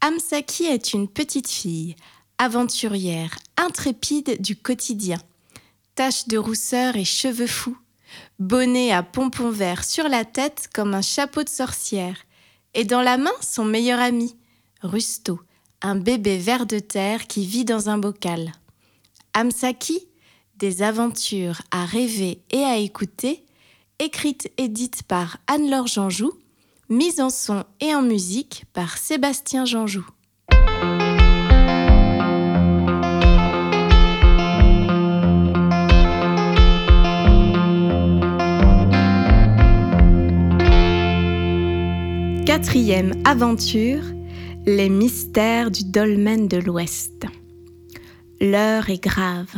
Amsaki est une petite fille, aventurière, intrépide du quotidien. Taches de rousseur et cheveux fous, bonnet à pompons verts sur la tête comme un chapeau de sorcière, et dans la main son meilleur ami, Rusto, un bébé vert de terre qui vit dans un bocal. Amsaki, des aventures à rêver et à écouter, écrite et dite par Anne-Laure Janjou, mise en son et en musique par Sébastien Janjou. Quatrième aventure, les mystères du dolmen de l'Ouest. L'heure est grave.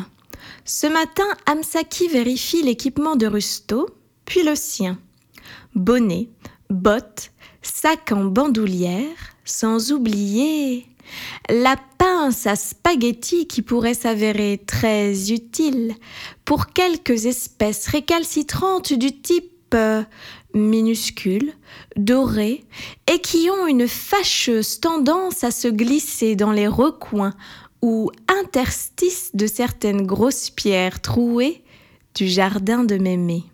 Ce matin, Amsaki vérifie l'équipement de Rusto, puis le sien. Bonnet, bottes, sac en bandoulière, sans oublier la pince à spaghetti qui pourrait s'avérer très utile pour quelques espèces récalcitrantes du type euh, minuscule, doré, et qui ont une fâcheuse tendance à se glisser dans les recoins ou interstices de certaines grosses pierres trouées du jardin de Mémé.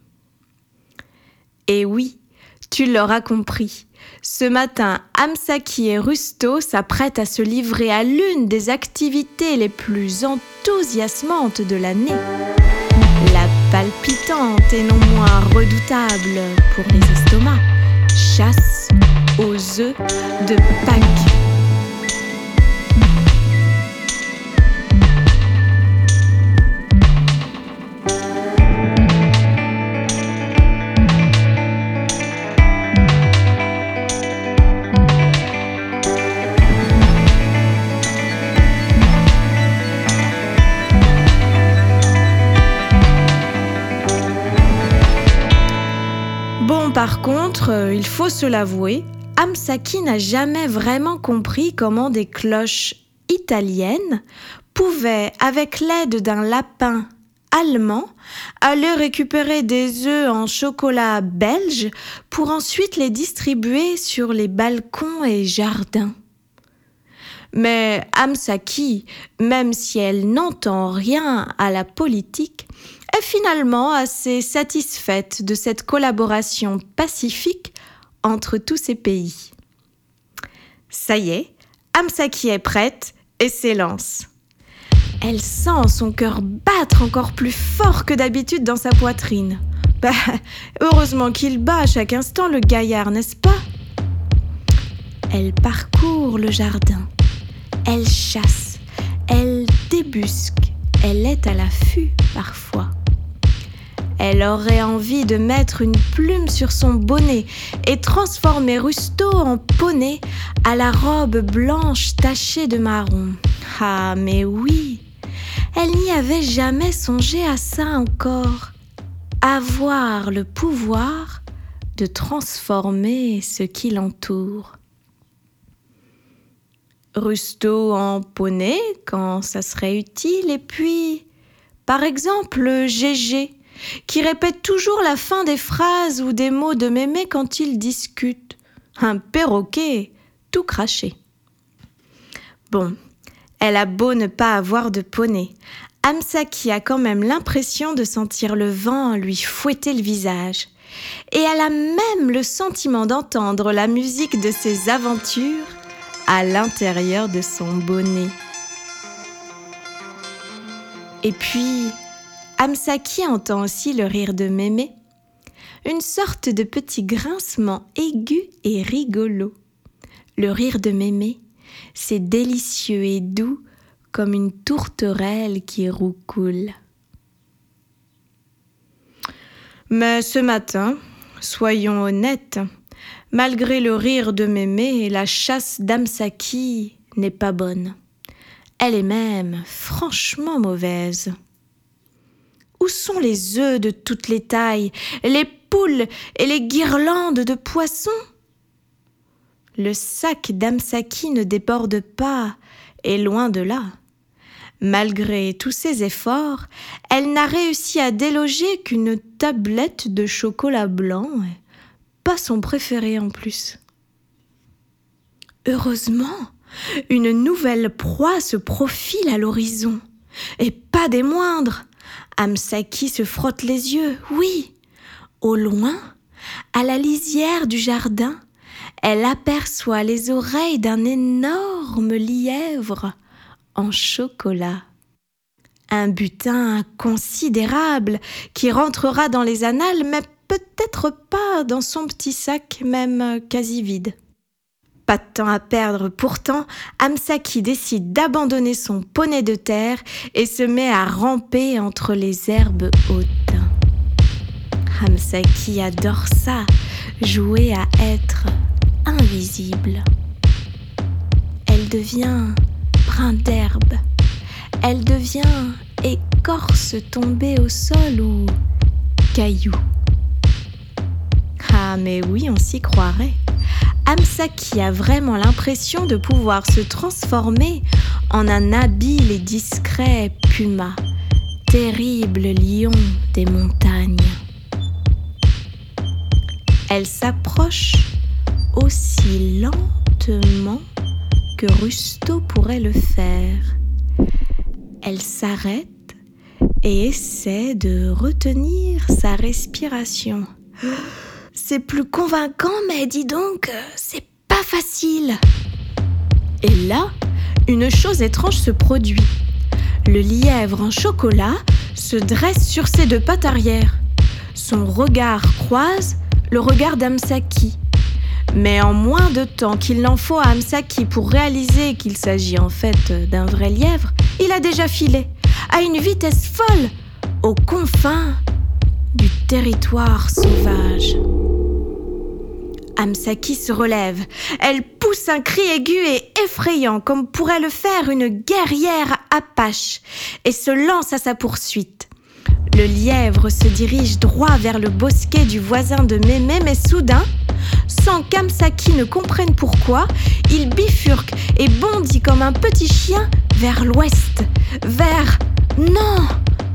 Et oui, tu l'auras compris. Ce matin, Amsaki et Rusto s'apprêtent à se livrer à l'une des activités les plus enthousiasmantes de l'année. La palpitante et non moins redoutable pour les estomacs chasse aux œufs de Pâques. Par contre, euh, il faut se l'avouer, Amsaki n'a jamais vraiment compris comment des cloches italiennes pouvaient, avec l'aide d'un lapin allemand, aller récupérer des œufs en chocolat belge pour ensuite les distribuer sur les balcons et jardins. Mais Amsaki, même si elle n'entend rien à la politique, finalement assez satisfaite de cette collaboration pacifique entre tous ces pays. Ça y est, Amsaki est prête et s'élance. Elle sent son cœur battre encore plus fort que d'habitude dans sa poitrine. Bah, heureusement qu'il bat à chaque instant le gaillard, n'est-ce pas? Elle parcourt le jardin. Elle chasse. Elle débusque. Elle est à l'affût parfois. Elle aurait envie de mettre une plume sur son bonnet et transformer Rusto en poney à la robe blanche tachée de marron. Ah, mais oui, elle n'y avait jamais songé à ça encore. Avoir le pouvoir de transformer ce qui l'entoure. Rusto en poney quand ça serait utile et puis, par exemple, Gégé qui répète toujours la fin des phrases ou des mots de mémé quand ils discutent. Un perroquet, tout craché. Bon, elle a beau ne pas avoir de poney. Amsaki a quand même l'impression de sentir le vent lui fouetter le visage. Et elle a même le sentiment d'entendre la musique de ses aventures à l'intérieur de son bonnet. Et puis, Amsaki entend aussi le rire de Mémé, une sorte de petit grincement aigu et rigolo. Le rire de Mémé, c'est délicieux et doux comme une tourterelle qui roucoule. Mais ce matin, soyons honnêtes, malgré le rire de Mémé, la chasse d'Amsaki n'est pas bonne. Elle est même franchement mauvaise. Où sont les œufs de toutes les tailles, les poules et les guirlandes de poissons? Le sac d'Amsaki ne déborde pas, et loin de là. Malgré tous ses efforts, elle n'a réussi à déloger qu'une tablette de chocolat blanc, pas son préféré en plus. Heureusement, une nouvelle proie se profile à l'horizon. Et pas des moindres. Amsaki se frotte les yeux, oui. Au loin, à la lisière du jardin, elle aperçoit les oreilles d'un énorme lièvre en chocolat. Un butin considérable qui rentrera dans les annales, mais peut-être pas dans son petit sac, même quasi vide. Pas de temps à perdre pourtant, Amsaki décide d'abandonner son poney de terre et se met à ramper entre les herbes hautes. Amsaki adore ça, jouer à être invisible. Elle devient brin d'herbe. Elle devient écorce tombée au sol ou caillou. Ah mais oui, on s'y croirait. Amsaki a vraiment l'impression de pouvoir se transformer en un habile et discret puma, terrible lion des montagnes. Elle s'approche aussi lentement que Rusto pourrait le faire. Elle s'arrête et essaie de retenir sa respiration. C'est plus convaincant, mais dis donc, c'est pas facile. Et là, une chose étrange se produit. Le lièvre en chocolat se dresse sur ses deux pattes arrière. Son regard croise le regard d'Amsaki. Mais en moins de temps qu'il n'en faut à Amsaki pour réaliser qu'il s'agit en fait d'un vrai lièvre, il a déjà filé, à une vitesse folle, aux confins du territoire sauvage. Amsaki se relève. Elle pousse un cri aigu et effrayant comme pourrait le faire une guerrière apache et se lance à sa poursuite. Le lièvre se dirige droit vers le bosquet du voisin de Mémé, mais soudain, sans qu'Amsaki ne comprenne pourquoi, il bifurque et bondit comme un petit chien vers l'ouest, vers... Non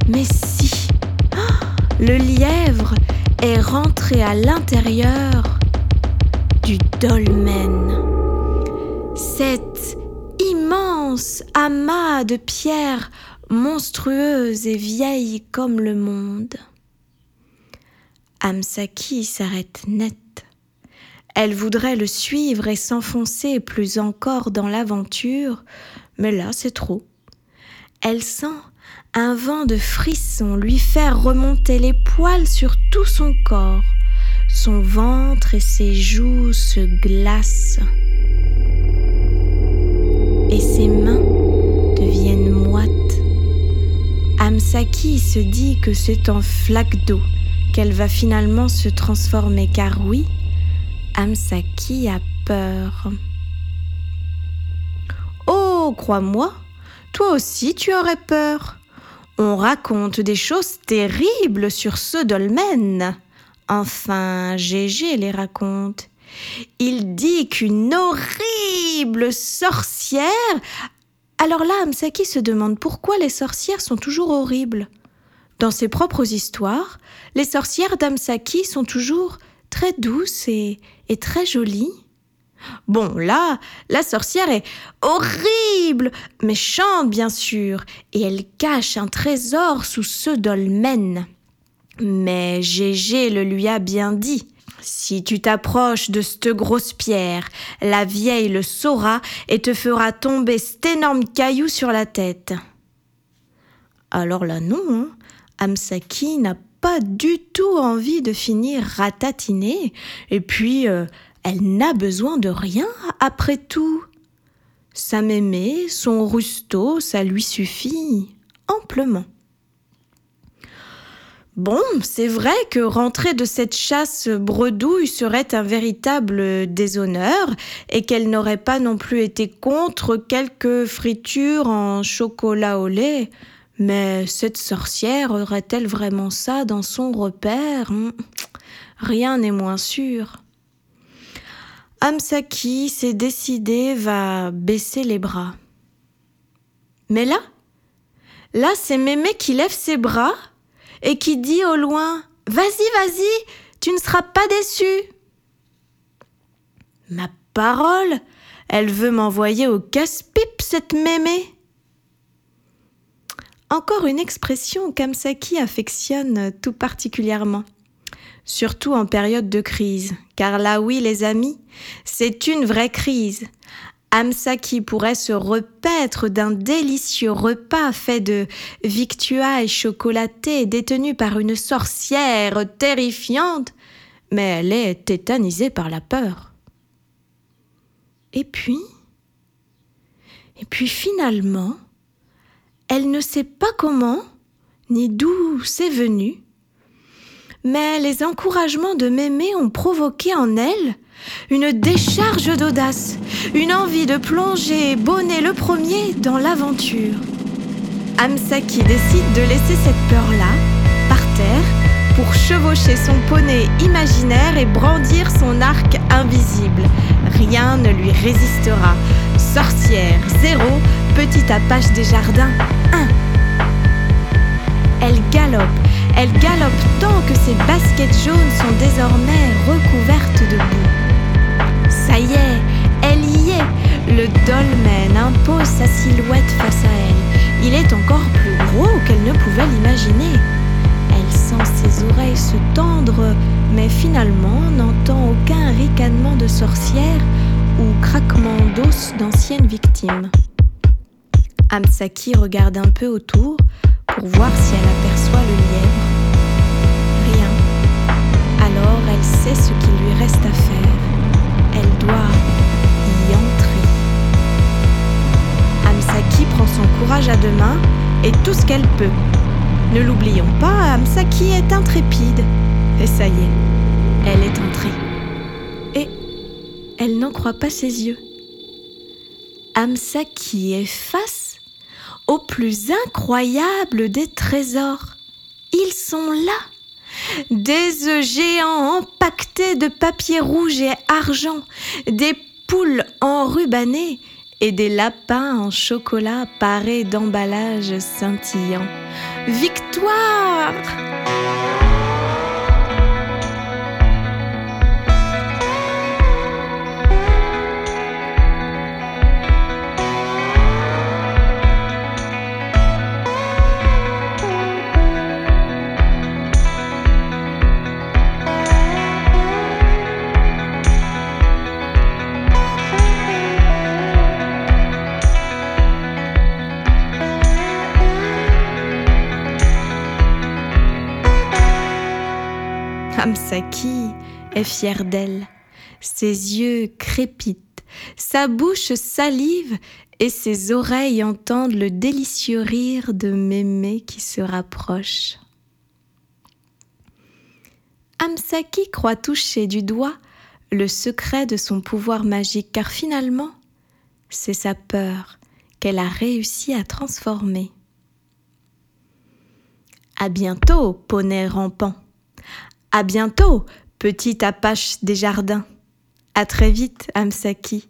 Mais si Le lièvre est rentré à l'intérieur du dolmen. Cet immense amas de pierres monstrueuses et vieilles comme le monde. Amsaki s'arrête net. Elle voudrait le suivre et s'enfoncer plus encore dans l'aventure, mais là c'est trop. Elle sent un vent de frisson lui faire remonter les poils sur tout son corps. Son ventre et ses joues se glacent. Et ses mains deviennent moites. Amsaki se dit que c'est en flaque d'eau qu'elle va finalement se transformer, car oui, Amsaki a peur. Oh, crois-moi, toi aussi tu aurais peur. On raconte des choses terribles sur ce dolmen. Enfin, Gégé les raconte. Il dit qu'une horrible sorcière. Alors là, Amsaki se demande pourquoi les sorcières sont toujours horribles. Dans ses propres histoires, les sorcières d'Amsaki sont toujours très douces et, et très jolies. Bon, là, la sorcière est horrible, méchante bien sûr, et elle cache un trésor sous ce dolmen. Mais Gégé le lui a bien dit. Si tu t'approches de cette grosse pierre, la vieille le saura et te fera tomber cet énorme caillou sur la tête. Alors là, non, hein. Amsaki n'a pas du tout envie de finir ratatinée, et puis euh, elle n'a besoin de rien après tout. Sa mémé, son rusto, ça lui suffit amplement. Bon, c'est vrai que rentrer de cette chasse bredouille serait un véritable déshonneur et qu'elle n'aurait pas non plus été contre quelques fritures en chocolat au lait. Mais cette sorcière aurait-elle vraiment ça dans son repère hmm, Rien n'est moins sûr. Amsaki s'est décidé, va baisser les bras. Mais là, là, c'est Mémé qui lève ses bras et qui dit au loin Vas-y, vas-y, tu ne seras pas déçu. Ma parole, Elle veut m'envoyer au casse-pipe, cette mémé. Encore une expression qu'Amsaki affectionne tout particulièrement. Surtout en période de crise. Car là oui, les amis, c'est une vraie crise. Amsaki pourrait se repaître d'un délicieux repas fait de victuailles chocolatées détenues par une sorcière terrifiante, mais elle est tétanisée par la peur. Et puis, et puis finalement, elle ne sait pas comment, ni d'où c'est venu, mais les encouragements de Mémé ont provoqué en elle une décharge d'audace, une envie de plonger bonnet le premier dans l'aventure. Amsaki décide de laisser cette peur-là par terre pour chevaucher son poney imaginaire et brandir son arc invisible. Rien ne lui résistera. Sorcière, zéro, petit Apache des jardins, un. Elle galope, elle galope tant que ses baskets jaunes sont désormais recouvertes de boue. Ça elle y est. Le dolmen impose sa silhouette face à elle. Il est encore plus gros qu'elle ne pouvait l'imaginer. Elle sent ses oreilles se tendre, mais finalement n'entend aucun ricanement de sorcière ou craquement d'os d'anciennes victimes. Amsaki regarde un peu autour pour voir si elle aperçoit le lièvre. Rien. Alors elle sait ce qu'il lui reste à faire. Doit y entrer. Amsaki prend son courage à deux mains et tout ce qu'elle peut. Ne l'oublions pas, Amsaki est intrépide. Et ça y est, elle est entrée. Et elle n'en croit pas ses yeux. Amsaki est face au plus incroyable des trésors. Ils sont là. Des œufs géants empaquetés de papier rouge et argent, des poules enrubannées et des lapins en chocolat parés d'emballages scintillants. Victoire est fière d'elle. Ses yeux crépitent, sa bouche salive et ses oreilles entendent le délicieux rire de Mémé qui se rapproche. Amsaki croit toucher du doigt le secret de son pouvoir magique car finalement, c'est sa peur qu'elle a réussi à transformer. À bientôt, poney rampant. À bientôt, petit Apache des jardins. À très vite, Amsaki.